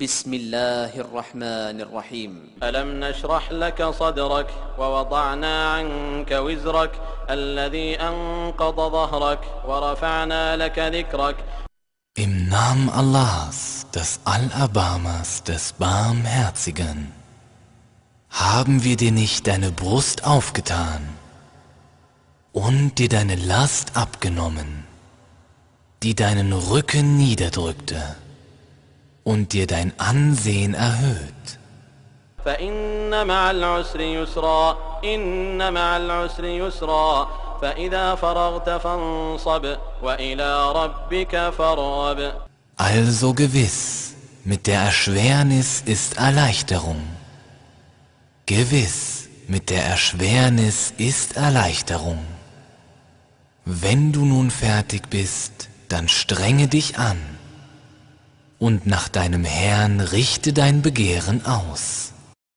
بسم الله الرحمن الرحيم ألم نشرح لك صدرك ووضعنا عنك وزرك الذي أنقض ظهرك ورفعنا لك ذكرك Im Namen Allahs, des Allerbarmers, des Barmherzigen, haben wir dir nicht deine Brust aufgetan und dir deine Last abgenommen, die deinen Rücken niederdrückte und dir dein Ansehen erhöht. فإن مع العسر يسرا إن مع العسر يسرا فإذا فرغت فانصب وإلى ربك فارغب Also gewiss, mit der Erschwernis ist Erleichterung. Gewiss, mit der Erschwernis ist Erleichterung. Wenn du nun fertig bist, dann strenge dich an und nach deinem Herrn richte dein Begehren aus.